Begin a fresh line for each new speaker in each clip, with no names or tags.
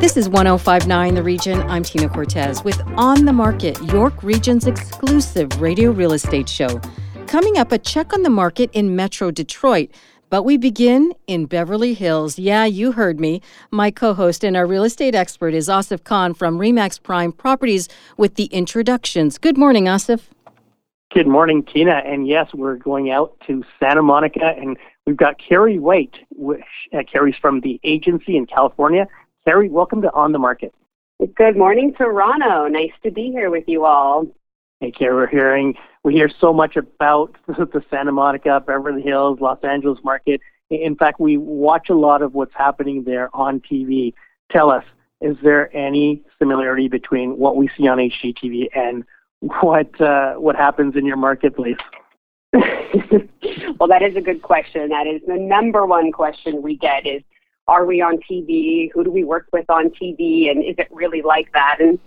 This is 1059 The Region. I'm Tina Cortez with On the Market, York Region's exclusive radio real estate show. Coming up, a check on the market in Metro Detroit. But we begin in Beverly Hills. Yeah, you heard me. My co host and our real estate expert is Asif Khan from Remax Prime Properties with the introductions. Good morning, Asif.
Good morning, Tina. And yes, we're going out to Santa Monica, and we've got Keri White. Which, uh, Keri's from the agency in California. Keri, welcome to On the Market.
Good morning, Toronto. Nice to be here with you all.
Hey, Keri, we're hearing we hear so much about the Santa Monica, Beverly Hills, Los Angeles market. In fact, we watch a lot of what's happening there on TV. Tell us, is there any similarity between what we see on HGTV and what uh, what happens in your marketplace?
well, that is a good question. That is the number one question we get is are we on TV? Who do we work with on TV? And is it really like that? And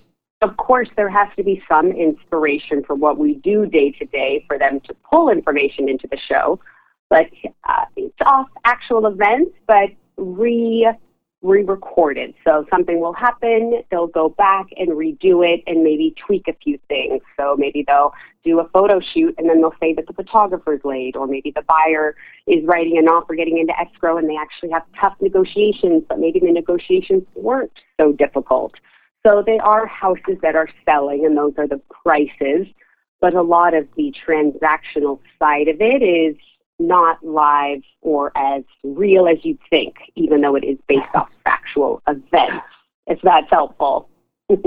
of course, there has to be some inspiration for what we do day to day for them to pull information into the show. But uh, it's off actual events, but re re-recorded. So something will happen, they'll go back and redo it and maybe tweak a few things. So maybe they'll do a photo shoot and then they'll say that the photographer's late, or maybe the buyer is writing an offer getting into escrow and they actually have tough negotiations, but maybe the negotiations weren't so difficult. So they are houses that are selling and those are the prices. But a lot of the transactional side of it is not live or as real as you'd think, even though it is based off factual events, if that's helpful.
it,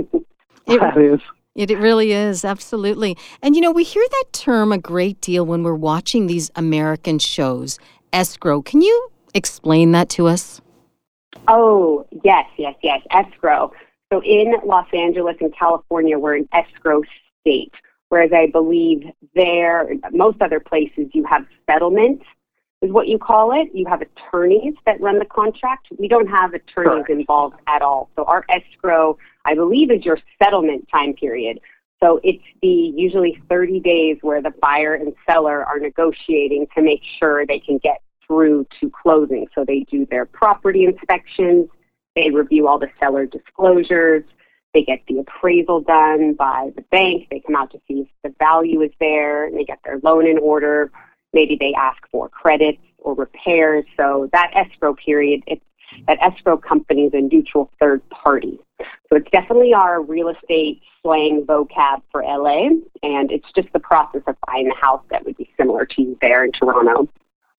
that is.
It, it really is, absolutely. And you know, we hear that term a great deal when we're watching these American shows, escrow. Can you explain that to us?
Oh, yes, yes, yes, escrow. So in Los Angeles and California, we're an escrow state. Whereas I believe there, most other places, you have settlement, is what you call it. You have attorneys that run the contract. We don't have attorneys involved at all. So our escrow, I believe, is your settlement time period. So it's the usually 30 days where the buyer and seller are negotiating to make sure they can get through to closing. So they do their property inspections, they review all the seller disclosures, they get the appraisal done by the bank. They come out to see if the value is there, they get their loan in order. Maybe they ask for credits or repairs. So that escrow period, that escrow company is a neutral third party. So it's definitely our real estate slang vocab for LA, and it's just the process of buying a house that would be similar to you there in Toronto.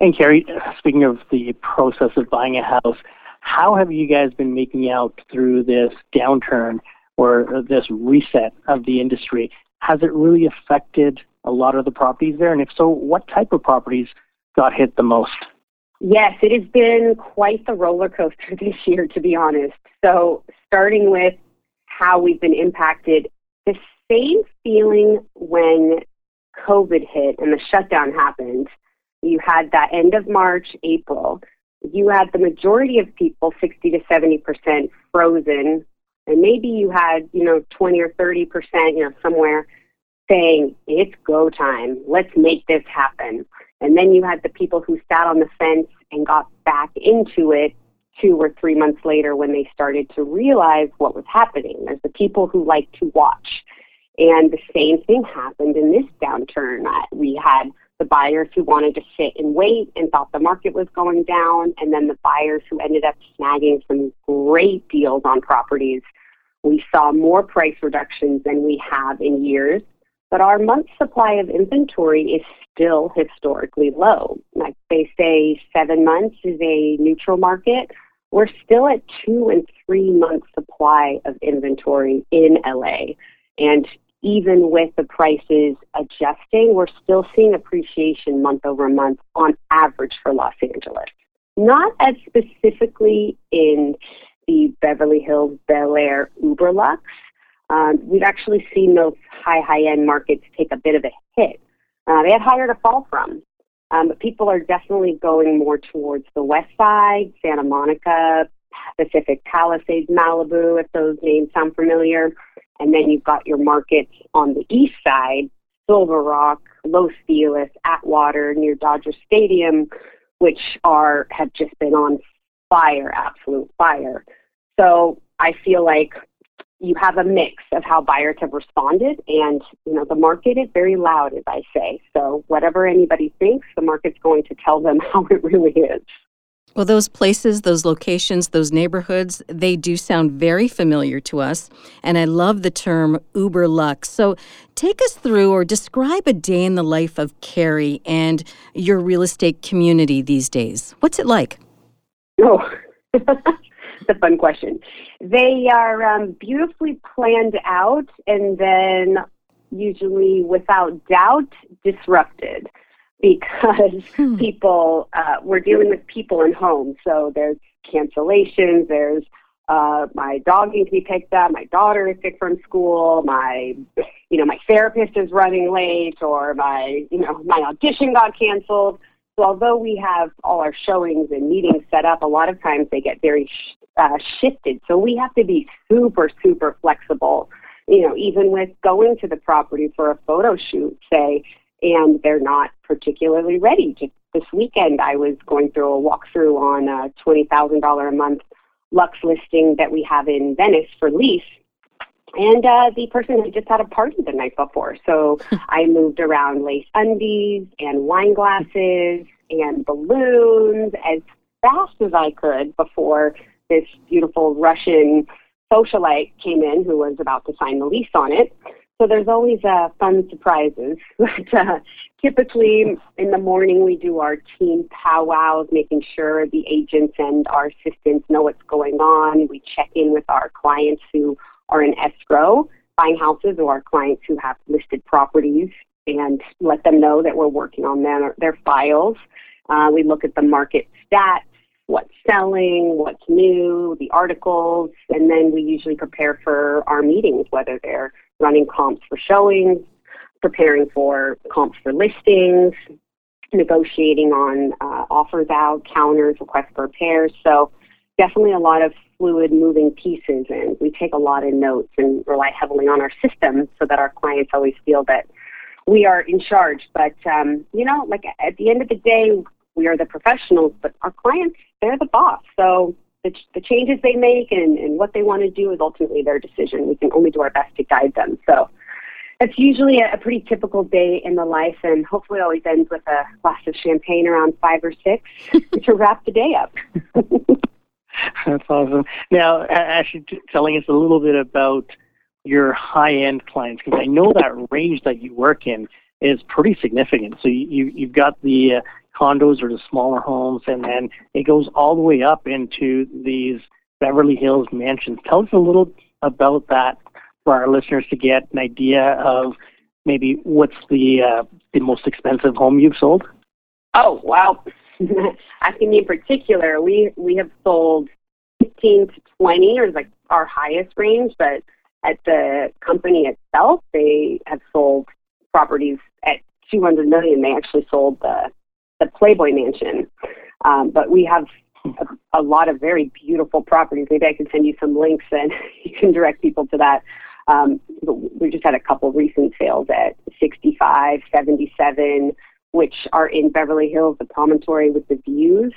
And Keri, speaking of the process of buying a house, how have you guys been making out through this downturn or this reset of the industry, has it really affected a lot of the properties there? And if so, what type of properties got hit the most?
Yes, it has been quite the roller coaster this year, to be honest. So, starting with how we've been impacted, the same feeling when COVID hit and the shutdown happened. You had that end of March, April. You had the majority of people, 60 to 70%, frozen and maybe you had, you know, 20 or 30%, you know, somewhere saying, it's go time, let's make this happen. And then you had the people who sat on the fence and got back into it two or three months later when they started to realize what was happening. There's the people who like to watch. And the same thing happened in this downturn. We had the buyers who wanted to sit and wait and thought the market was going down, and then the buyers who ended up snagging some great deals on properties. We saw more price reductions than we have in years, but our month supply of inventory is still historically low. Like they say, seven months is a neutral market. We're still at two and three month supply of inventory in LA. And even with the prices adjusting, we're still seeing appreciation month over month on average for Los Angeles. Not as specifically in the Beverly Hills, Bel Air, Uber Lux. Um, we've actually seen those high, high end markets take a bit of a hit. uh, they had higher to fall from. Um, but people are definitely going more towards the west side, Santa Monica, Pacific Palisades, Malibu, if those names sound familiar. And then you've got your markets on the east side, Silver Rock, Los Feliz, Atwater, near Dodger Stadium, which are have just been on fire, absolute fire. So I feel like you have a mix of how buyers have responded and you know the market is very loud as i say so whatever anybody thinks the market's going to tell them how it really is
well, those places, those locations, those neighborhoods, they do sound very familiar to us. And I love the term uber lux. So take us through or describe a day in the life of Keri and your real estate community these days. What's it like?
Oh, it's a fun question. They are um, beautifully planned out and then usually without doubt disrupted because hmm. people uh, we're dealing with people in homes so there's cancellations there's uh, my dog needs to be picked up my daughter is sick from school my you know my therapist is running late or my you know my audition got canceled so although we have all our showings and meetings set up, a lot of times they get very uh, shifted. So we have to be super, super flexible. You know, even with going to the property for a photo shoot, say, and they're not particularly ready. Just this weekend, I was going through a walkthrough on a twenty thousand dollar a month Lux listing that we have in Venice for lease, and uh, the person had just had a party the night before. So I moved around lace undies and wine glasses and balloons as fast as I could before this beautiful Russian socialite came in who was about to sign the lease on it. So there's always uh, fun surprises. but uh, typically in the morning we do our team powwows, making sure the agents and our assistants know what's going on. We check in with our clients who are in escrow buying houses or our clients who have listed properties and let them know that we're working on them, their files. Uh, we look at the market stats, what's selling, what's new, the articles, and then we usually prepare for our meetings, whether they're running comps for showings, preparing for comps for listings, negotiating on uh, offers out, counters, requests for repairs. So definitely a lot of fluid moving pieces and we take a lot of notes and rely heavily on our system so that our clients always feel that we are in charge. But, um, you know, like at the end of the day, we are the professionals, but our clients, they're the boss. So the, the changes they make and, and what they want to do is ultimately their decision. We can only do our best to guide them. So it's usually a, a pretty typical day in the life and hopefully always ends with a glass of champagne around five or six to wrap the day up.
That's awesome. Now, actually, telling us a little bit about your high-end clients, because I know that range that you work in is pretty significant. So you, you've got the uh, condos or the smaller homes, and then it goes all the way up into these Beverly Hills mansions. Tell us a little about that for our listeners to get an idea of maybe what's the uh, the most expensive home you've sold.
Oh wow! Asking me in particular, we we have sold 15 to 20, or like our highest range, but at the company itself, they have sold properties at 200 million. They actually sold the the Playboy Mansion, um, but we have a, a, lot of very beautiful properties. Maybe I can send you some links and you can direct people to that. Um, we just had a couple recent sales at 65, 77, which are in Beverly Hills, the promontory with the views.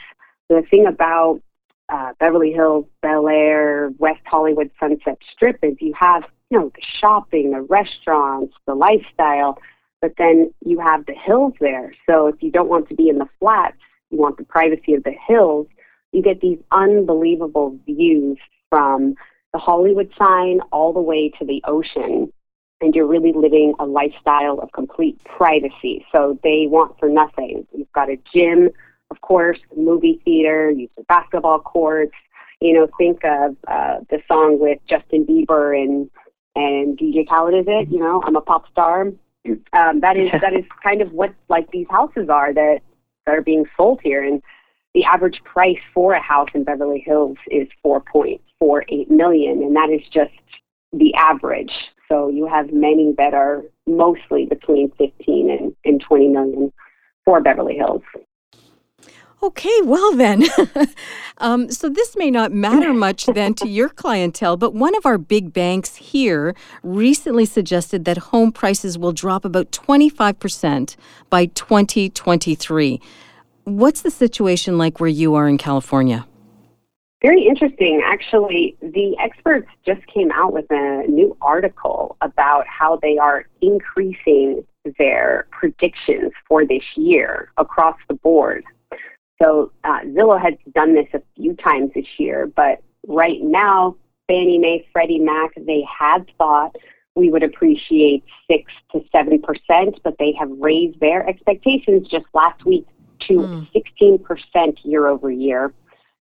The thing about uh, Beverly Hills, Bel Air, West Hollywood, Sunset Strip is you have you know the shopping, the restaurants, the lifestyle, but then you have the hills there. So if you don't want to be in the flats, you want the privacy of the hills. You get these unbelievable views from the Hollywood sign all the way to the ocean and you're really living a lifestyle of complete privacy. So they want for nothing. You've got a gym, of course, movie theater, you've got basketball courts. You know, think of uh, the song with Justin Bieber and and DJ Khaled. Is it? You know, I'm a pop star. Um, that is that is kind of what like these houses are that that are being sold here, and the average price for a house in Beverly Hills is 4.48 million, and that is just the average. So you have many that are mostly between 15 15 and, and 20 million for Beverly Hills.
Okay, well then. um, so this may not matter much then to your clientele, but one of our big banks here recently suggested that home prices will drop about 25% by 2023. What's the situation like where you are in California?
Very interesting. Actually, the experts just came out with a new article about how they are increasing their predictions for this year across the board. So uh, Zillow has done this a few times this year, but right now, Fannie Mae, Freddie Mac, they had thought we would appreciate six to seven percent, but they have raised their expectations just last week to mm. 16% year over year.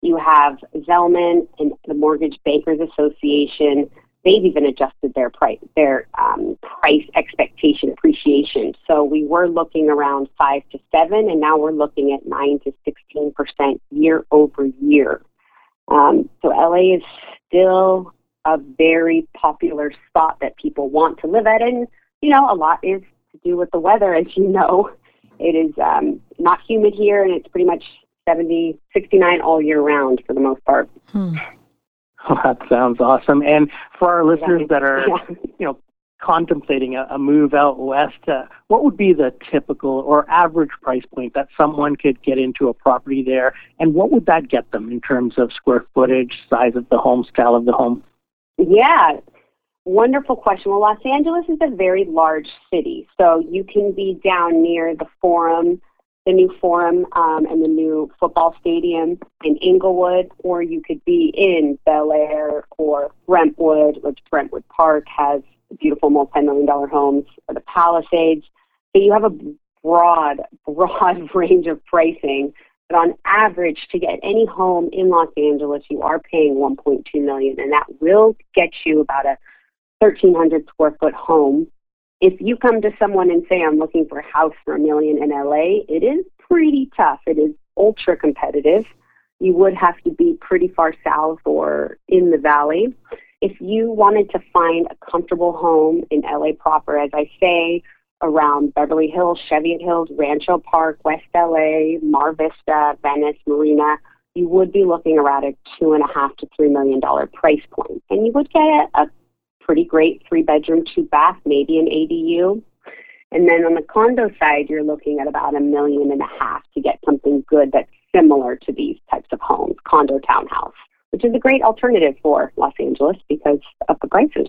You have Zelman and the Mortgage Bankers Association they've even adjusted their price their um, price expectation appreciation. So we were looking around five to seven, and now we're looking at nine to sixteen percent year over year. Um, so LA is still a very popular spot that people want to live at, and you know a lot is to do with the weather, as you know. It is um, not humid here, and it's pretty much 70, 69 all year round for the most part. Hmm.
Oh, that sounds awesome. And for our listeners that are, yeah. you know, contemplating a, a move out west, uh, what would be the typical or average price point that someone could get into a property there, and what would that get them in terms of square footage, size of the home, style of the home?
Yeah, wonderful question. Well, Los Angeles is a very large city, so you can be down near the Forum the new Forum um, and the new football stadium in Inglewood, or you could be in Bel Air or Brentwood, which Brentwood Park has beautiful multi-million dollar homes, or the Palisades. So you have a broad, broad range of pricing. But on average, to get any home in Los Angeles, you are paying 1.2 million, and that will get you about a 1,300 square foot home if you come to someone and say, I'm looking for a house for a million in LA, it is pretty tough. It is ultra competitive. You would have to be pretty far south or in the valley. If you wanted to find a comfortable home in LA proper, as I say, around Beverly Hills, Cheviot Hills, Rancho Park, West LA, Mar Vista, Venice, Marina, you would be looking around a two and a half to three million dollar price point, and you would get a pretty great three bedroom, two bath, maybe an ADU. And then on the condo side, you're looking at about a million and a half to get something good that's similar to these types of homes, condo townhouse, which is a great alternative for Los Angeles because of the prices.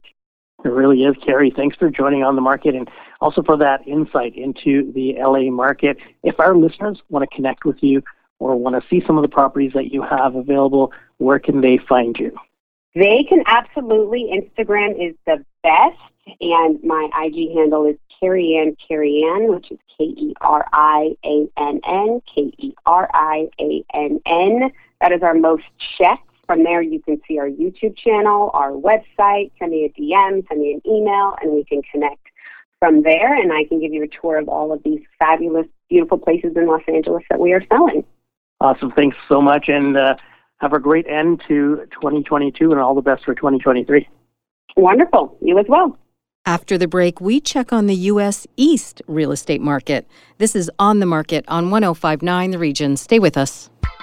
It really is, Keri. Thanks for joining on the market and also for that insight into the LA market. If our listeners want to connect with you or want to see some of the properties that you have available, where can they find you?
They can absolutely. Instagram is the best, and my IG handle is Keri Ann Keri Ann, which is K E R I A N N K E R I A N N. That is our most checked. From there, you can see our YouTube channel, our website. Send me a DM, send me an email, and we can connect from there. And I can give you a tour of all of these fabulous, beautiful places in Los Angeles that we are selling.
Awesome. Thanks so much. And uh, have a great end to 2022 and all the best for 2023.
Wonderful. You as well.
After the break, we check on the U.S. East real estate market. This is On the Market on 1059 The Region. Stay with us.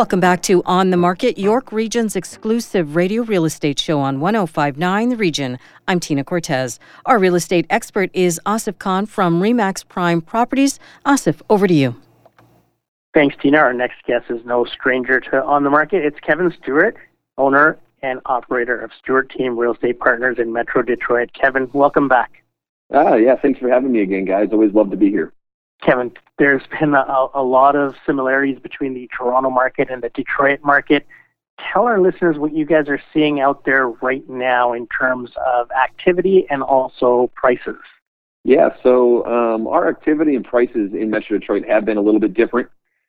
Welcome back to On the Market, York Region's exclusive radio real estate show on 1059 The Region. I'm Tina Cortez. Our real estate expert is Asif Khan from Remax Prime Properties. Asif, over to you.
Thanks, Tina. Our next guest is no stranger to On the Market. It's Kevin Stewart, owner and operator of Stewart Team Real Estate Partners in Metro Detroit. Kevin, welcome back.
Ah, yeah, thanks for having me again, guys. Always love to be here.
Kevin, there's been a, a lot of similarities between the Toronto market and the Detroit market. Tell our listeners what you guys are seeing out there right now in terms of activity and also prices.
Yeah, so um, our activity and prices in Metro Detroit have been a little bit different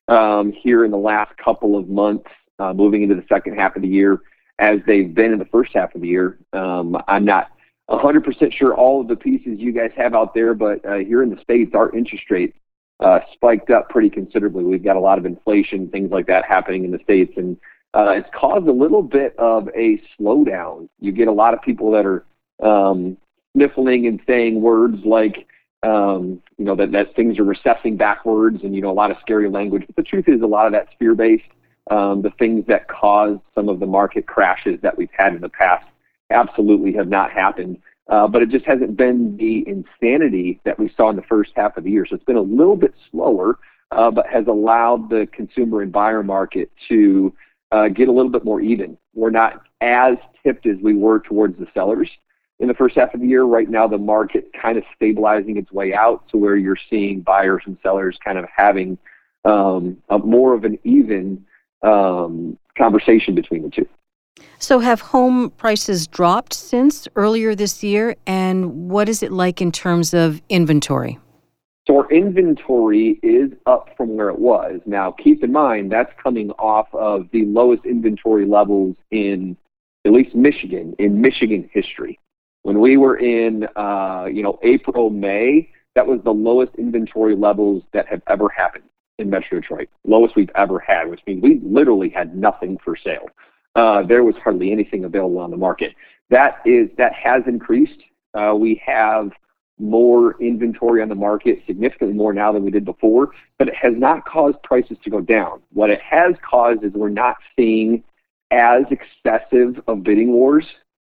um, here in the last couple of months, uh, moving into the second half of the year. as they've been in the first half of the year. Um, I'm not 100% sure all of the pieces you guys have out there, but uh, here in the States, our interest rate uh, spiked up pretty considerably. We've got a lot of inflation, things like that happening in the States, and uh, it's caused a little bit of a slowdown. You get a lot of people that are um, sniffling and saying words like, um, you know, that, that things are recessing backwards and, you know, a lot of scary language. But the truth is, a lot of that's fear based. Um, the things that caused some of the market crashes that we've had in the past absolutely have not happened. Uh, but it just hasn't been the insanity that we saw in the first half of the year. So it's been a little bit slower, uh, but has allowed the consumer and buyer market to uh, get a little bit more even. We're not as tipped as we were towards the sellers in the first half of the year. Right now, the market kind of stabilizing its way out to where you're seeing buyers and sellers kind of having um, a more of an even um, conversation between the two.
So, have home prices dropped since earlier this year? And what is it like in terms of inventory?
So, our inventory is up from where it was. Now, keep in mind that's coming off of the lowest inventory levels in at least Michigan, in Michigan history. When we were in, uh, you know, April, May, that was the lowest inventory levels that have ever happened in Metro Detroit, lowest we've ever had, which means we literally had nothing for sale. Uh, there was hardly anything available on the market. That is that has increased. Uh, we have more inventory on the market, significantly more now than we did before, but it has not caused prices to go down. What it has caused is we're not seeing as excessive of bidding wars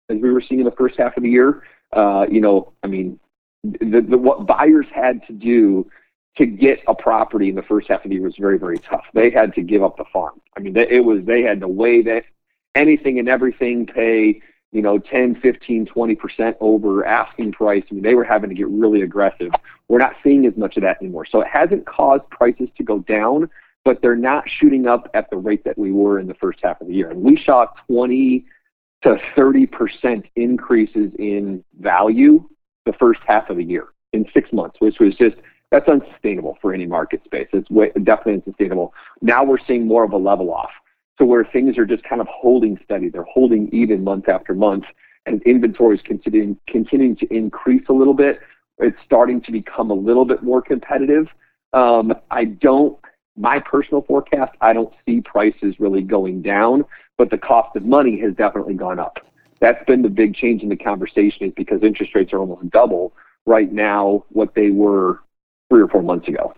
as we were seeing in the first half of the year. Uh, you know, I mean, the, the, what buyers had to do to get a property in the first half of the year was very, very tough. They had to give up the farm. I mean, they, it was they had to weigh that anything and everything, pay you know 10, 15, 20 percent over asking price. I mean, they were having to get really aggressive. We're not seeing as much of that anymore. So it hasn't caused prices to go down, but they're not shooting up at the rate that we were in the first half of the year. And we saw 20 to 30 percent increases in value the first half of the year in six months, which was just that's unsustainable for any market space. It's way, definitely unsustainable. Now we're seeing more of a level off to where things are just kind of holding steady. They're holding even month after month, and inventory is continuing, continuing to increase a little bit. It's starting to become a little bit more competitive. Um, I don't, my personal forecast, I don't see prices really going down, but the cost of money has definitely gone up. That's been the big change in the conversation is because interest rates are almost double right now what they were three or four months ago.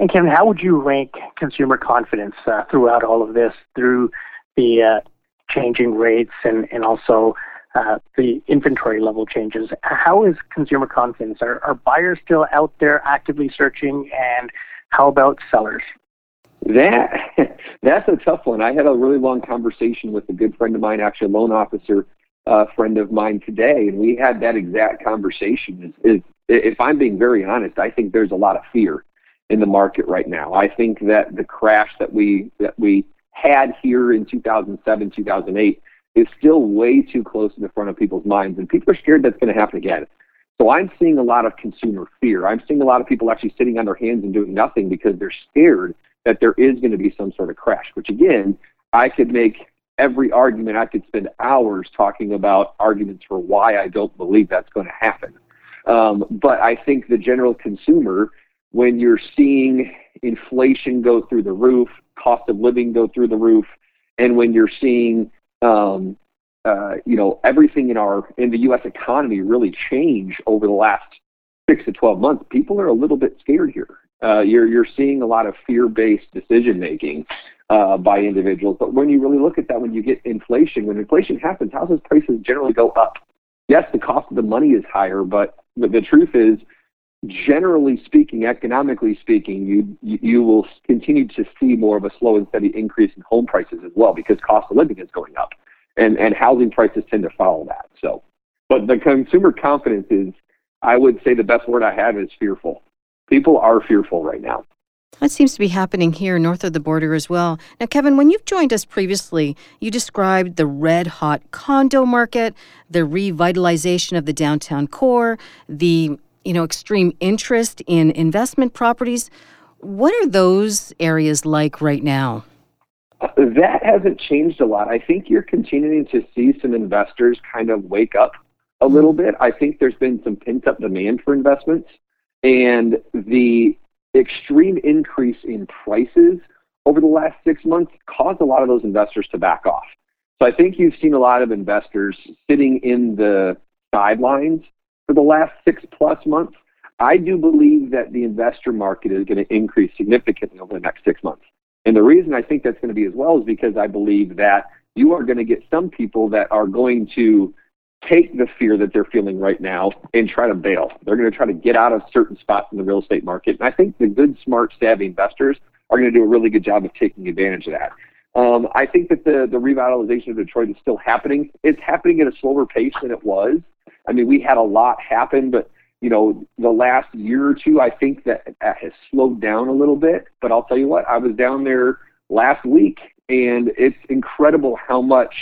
And Kevin, how would you rank consumer confidence uh, throughout all of this, through the uh, changing rates and, and also uh, the inventory level changes? How is consumer confidence? Are, are buyers still out there actively searching? And how about sellers?
That that's a tough one. I had a really long conversation with a good friend of mine, actually a loan officer uh, friend of mine today, and we had that exact conversation. Is, is if I'm being very honest, I think there's a lot of fear in the market right now. I think that the crash that we that we had here in 2007, 2008 is still way too close in the front of people's minds, and people are scared that's going to happen again. So I'm seeing a lot of consumer fear. I'm seeing a lot of people actually sitting on their hands and doing nothing because they're scared that there is going to be some sort of crash. Which again, I could make every argument. I could spend hours talking about arguments for why I don't believe that's going to happen. Um, but I think the general consumer when you're seeing inflation go through the roof, cost of living go through the roof, and when you're seeing um, uh, you know everything in our in the U.S. economy really change over the last six to twelve months, people are a little bit scared here. Uh, you're you're seeing a lot of fear-based decision making uh, by individuals. But when you really look at that, when you get inflation, when inflation happens, houses prices generally go up. Yes, the cost of the money is higher, but the truth is generally speaking, economically speaking, you you will continue to see more of a slow and steady increase in home prices as well because cost of living is going up, and and housing prices tend to follow that. So, but the consumer confidence is, I would say, the best word I have is fearful. People are fearful right now.
That seems to be happening here north of the border as well. Now, Kevin, when you've joined us previously, you described the red hot condo market, the revitalization of the downtown core, the you know, extreme interest in investment properties. What are those areas like right now?
that hasn't changed a lot. I think you're continuing to see some investors kind of wake up a little bit. I think there's been some pent up demand for investments, and the extreme increase in prices over the last six months caused a lot of those investors to back off. So I think you've seen a lot of investors sitting in the sidelines for the last six plus months. I do believe that the investor market is going to increase significantly over the next six months. And the reason I think that's going to be as well is because I believe that you are going to get some people that are going to take the fear that they're feeling right now and try to bail. They're going to try to get out of certain spots in the real estate market. And I think the good, smart, savvy investors are going to do a really good job of taking advantage of that. Um, I think that the, the revitalization of Detroit is still happening. It's happening at a slower pace than it was. I mean, we had a lot happen, but you know, the last year or two, I think that, that has slowed down a little bit. But I'll tell you what, I was down there last week, and it's incredible how much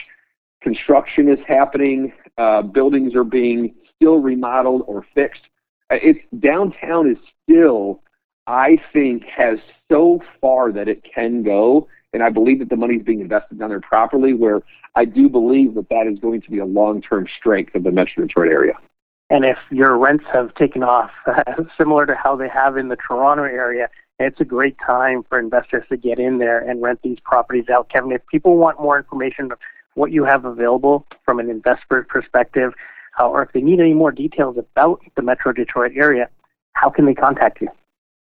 construction is happening. Uh, buildings are being still remodeled or fixed. Uh, it's downtown is still, I think, has so far that it can go, and I believe that the money is being invested down there properly. Where I do believe that that is going to be a long-term strength of the Metro Detroit area.
And if your rents have taken off, similar to how they have in the Toronto area, it's a great time for investors to get in there and rent these properties out. Kevin, if people want more information of what you have available from an investor perspective, uh, or if they need any more details about the Metro Detroit area, how can they contact you?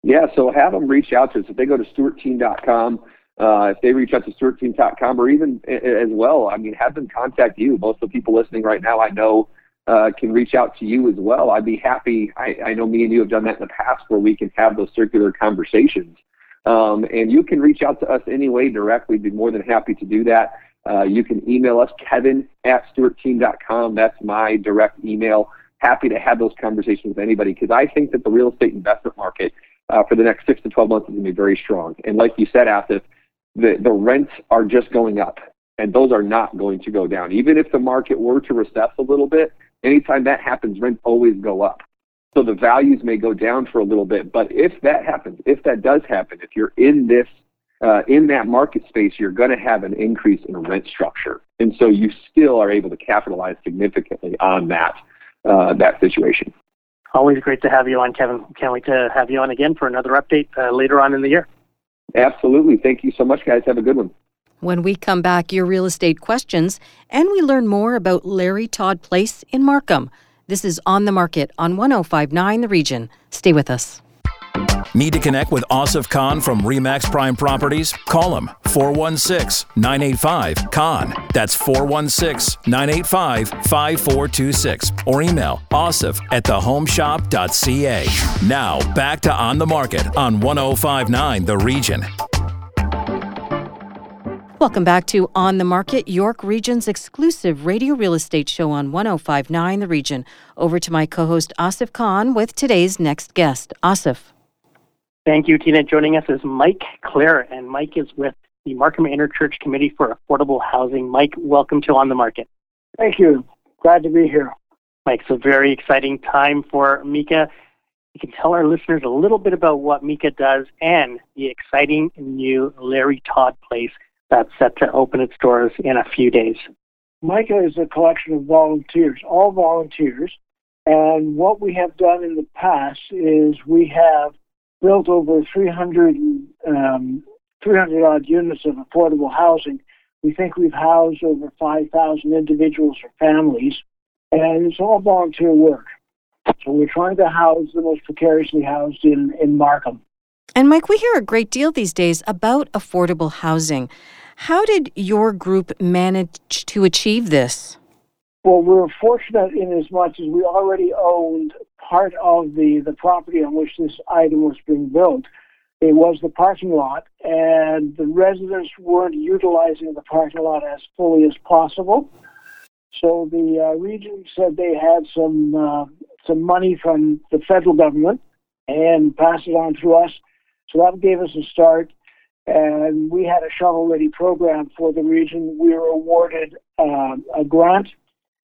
Yeah, so have them reach out to us. If they go to stuartteam.com, uh, if they reach out to stuartteam.com, or even as well, I mean, have them contact you. Most of the people listening right now, I know, uh, can reach out to you as well. I'd be happy. I, I know me and you have done that in the past where we can have those circular conversations. Um, and you can reach out to us anyway direct. We'd be more than happy to do that. Uh, you can email us, kevin at stuartteam.com. That's my direct email. Happy to have those conversations with anybody because I think that the real estate investment market uh, for the next six to 12 months is going to be very strong. And like you said, Asif, the, the rents are just going up and those are not going to go down. Even if the market were to recess a little bit, anytime that happens, rents always go up. So the values may go down for a little bit, but if that happens, if that does happen, if you're in this uh, in that market space, you're going to have an increase in rent structure, and so you still are able to capitalize significantly on that uh, that situation.
Always great to have you on, Kevin. Can't wait to have you on again for another update uh, later on in the year.
Absolutely. Thank you so much, guys. Have a good one.
When we come back, your real estate questions, and we learn more about Larry Todd Place in Markham. This is On the Market on 1059 The Region. Stay with us.
Need to connect with Asif Khan from Remax Prime Properties? Call him 416 985 Khan. That's 416 985 5426. Or email asif at thehomeshop.ca. Now, back to On the Market on 1059 The Region.
Welcome back to On the Market, York Region's exclusive radio real estate show on 1059 The Region. Over to my co host Asif Khan with today's next guest. Asif.
Thank you, Tina. Joining us is Mike Clare, and Mike is with the Markham Interchurch Committee for Affordable Housing. Mike, welcome to On the Market.
Thank you. Glad to be here.
Mike, it's a very exciting time for MICAH. You can tell our listeners a little bit about what MICAH does and the exciting new Larry Todd Place that's set to open its doors in a few days.
MICAH is a collection of volunteers, all volunteers. And what we have done in the past is we have built over 300, um, 300 odd units of affordable housing. We think we've housed over 5,000 individuals or families, and it's all volunteer work. So we're trying to house the most precariously housed in, in Markham.
And Mike, we hear a great deal these days about affordable housing. How did your group manage to achieve this?
Well, we were fortunate in as much as we already owned part of the, the property on which this item was being built. It was the parking lot, and the residents weren't utilizing the parking lot as fully as possible. So the uh, region said they had some uh, some money from the federal government and passed it on to us so that gave us a start. And we had a shovel ready program for the region. We were awarded uh, a grant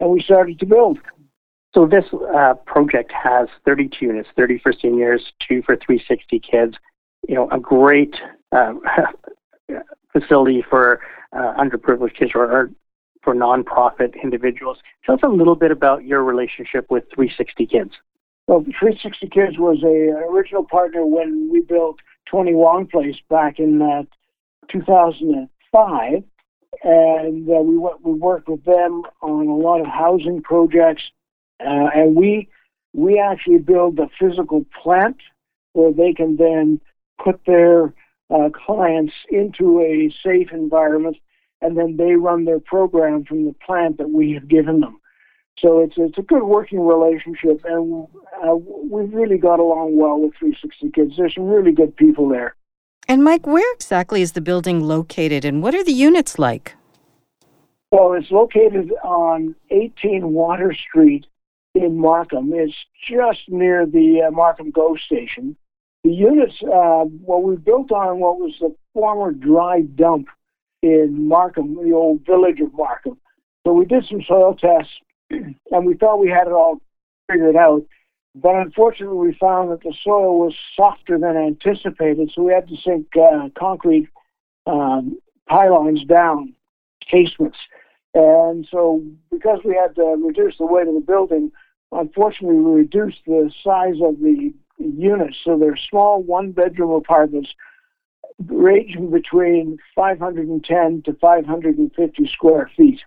and we started to build.
So this uh, project has 32 units, 30 for seniors, two for 360 kids. You know, a great uh, facility for uh, underprivileged kids or, or for nonprofit individuals. Tell us a little bit about your relationship with 360 Kids.
Well, 360 Kids was a, original partner when we built 20 Wong Place back in uh, 2005, and uh, we we worked with them on a lot of housing projects, uh, and we we actually build a physical plant where they can then put their uh, clients into a safe environment, and then they run their program from the plant that we have given them. So it's it's a good working relationship, and uh, we've really got along well with 360 Kids. There's some really good people there.
And Mike, where exactly is the building located, and what are the units like?
Well, it's located on 18 Water Street in Markham. It's just near the uh, Markham GO station. The units, uh, well, we built on what was the former dry dump in Markham, the old village of Markham. So we did some soil tests, and we thought we had it all figured out. But unfortunately, we found that the soil was softer than anticipated, so we had to sink uh, concrete um, pylons down, casements. And so, because we had to reduce the weight of the building, unfortunately, we reduced the size of the units. So they're small one bedroom apartments ranging between 510 to 550 square feet.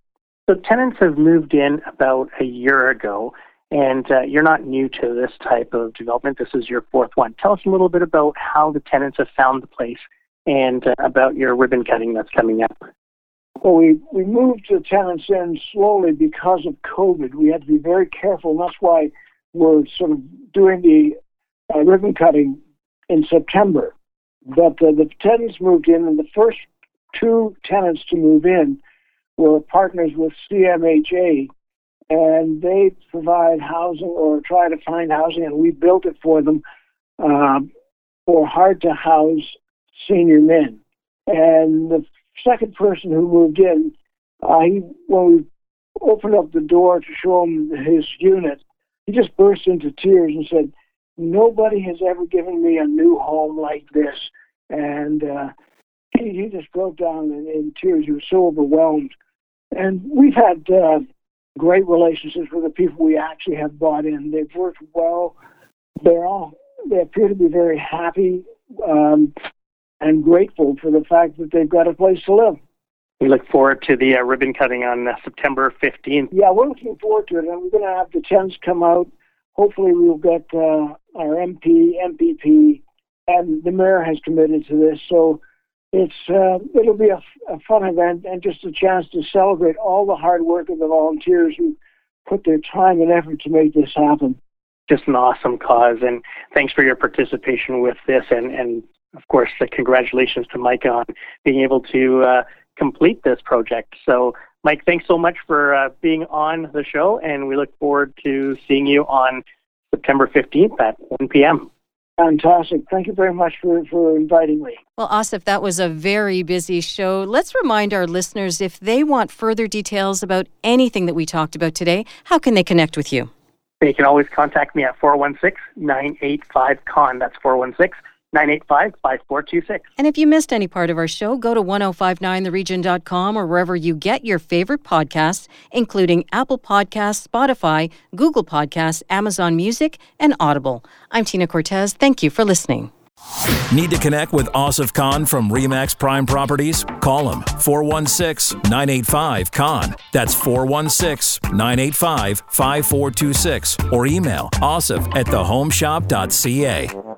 So tenants have moved in about a year ago, and uh, you're not new to this type of development. This is your fourth one. Tell us a little bit about how the tenants have found the place and uh, about your ribbon cutting that's coming up.
Well, we, we moved tenants in slowly because of COVID. We had to be very careful, and that's why we're sort of doing the uh, ribbon cutting in September. But uh, the tenants moved in, and the first two tenants to move in were partners with CMHA, and they provide housing or try to find housing, and we built it for them uh, for hard to house senior men. And the second person who moved in, uh, he, when we opened up the door to show him his unit, he just burst into tears and said, nobody has ever given me a new home like this. And uh, he, he just broke down in, in tears. He was so overwhelmed. And we've had uh, great relationships with the people we actually have brought in. They've worked well. They're all they appear to be very happy um, and grateful for the fact that they've got a place to live.
We look forward to the uh, ribbon cutting on uh, September 15th.
Yeah, we're looking forward to it, and we're going to have the tents come out. Hopefully, we'll get uh, our MP, MPP, and the mayor has committed to this. So it's uh, it'll be a, a, fun event and just a chance to celebrate all the hard work of the volunteers who put their time and effort to make this happen.
Just an awesome cause, and thanks for your participation with this, and and of course, the congratulations to Mike on being able to uh, complete this project. So. Mike, thanks so much for uh, being on the show, and we look forward to seeing you on September 15th at 1 p.m.
Fantastic. Thank you very much for, for inviting me.
Well, Asif, that was a very busy show. Let's remind our listeners if they want further details about anything that we talked about today, how can they connect with you?
They can always contact me at 416 985 Khan. That's 416 985 5426.
And if you missed any part of our show, go to 1059theregion.com or wherever you get your favorite podcasts, including Apple Podcasts, Spotify, Google Podcasts, Amazon Music, and Audible. I'm Tina Cortez. Thank you for listening.
Need to connect with Asif Khan from Remax Prime Properties? Call him 416 985 Khan. That's 416 985 5426 or email asif at thehomeshop.ca.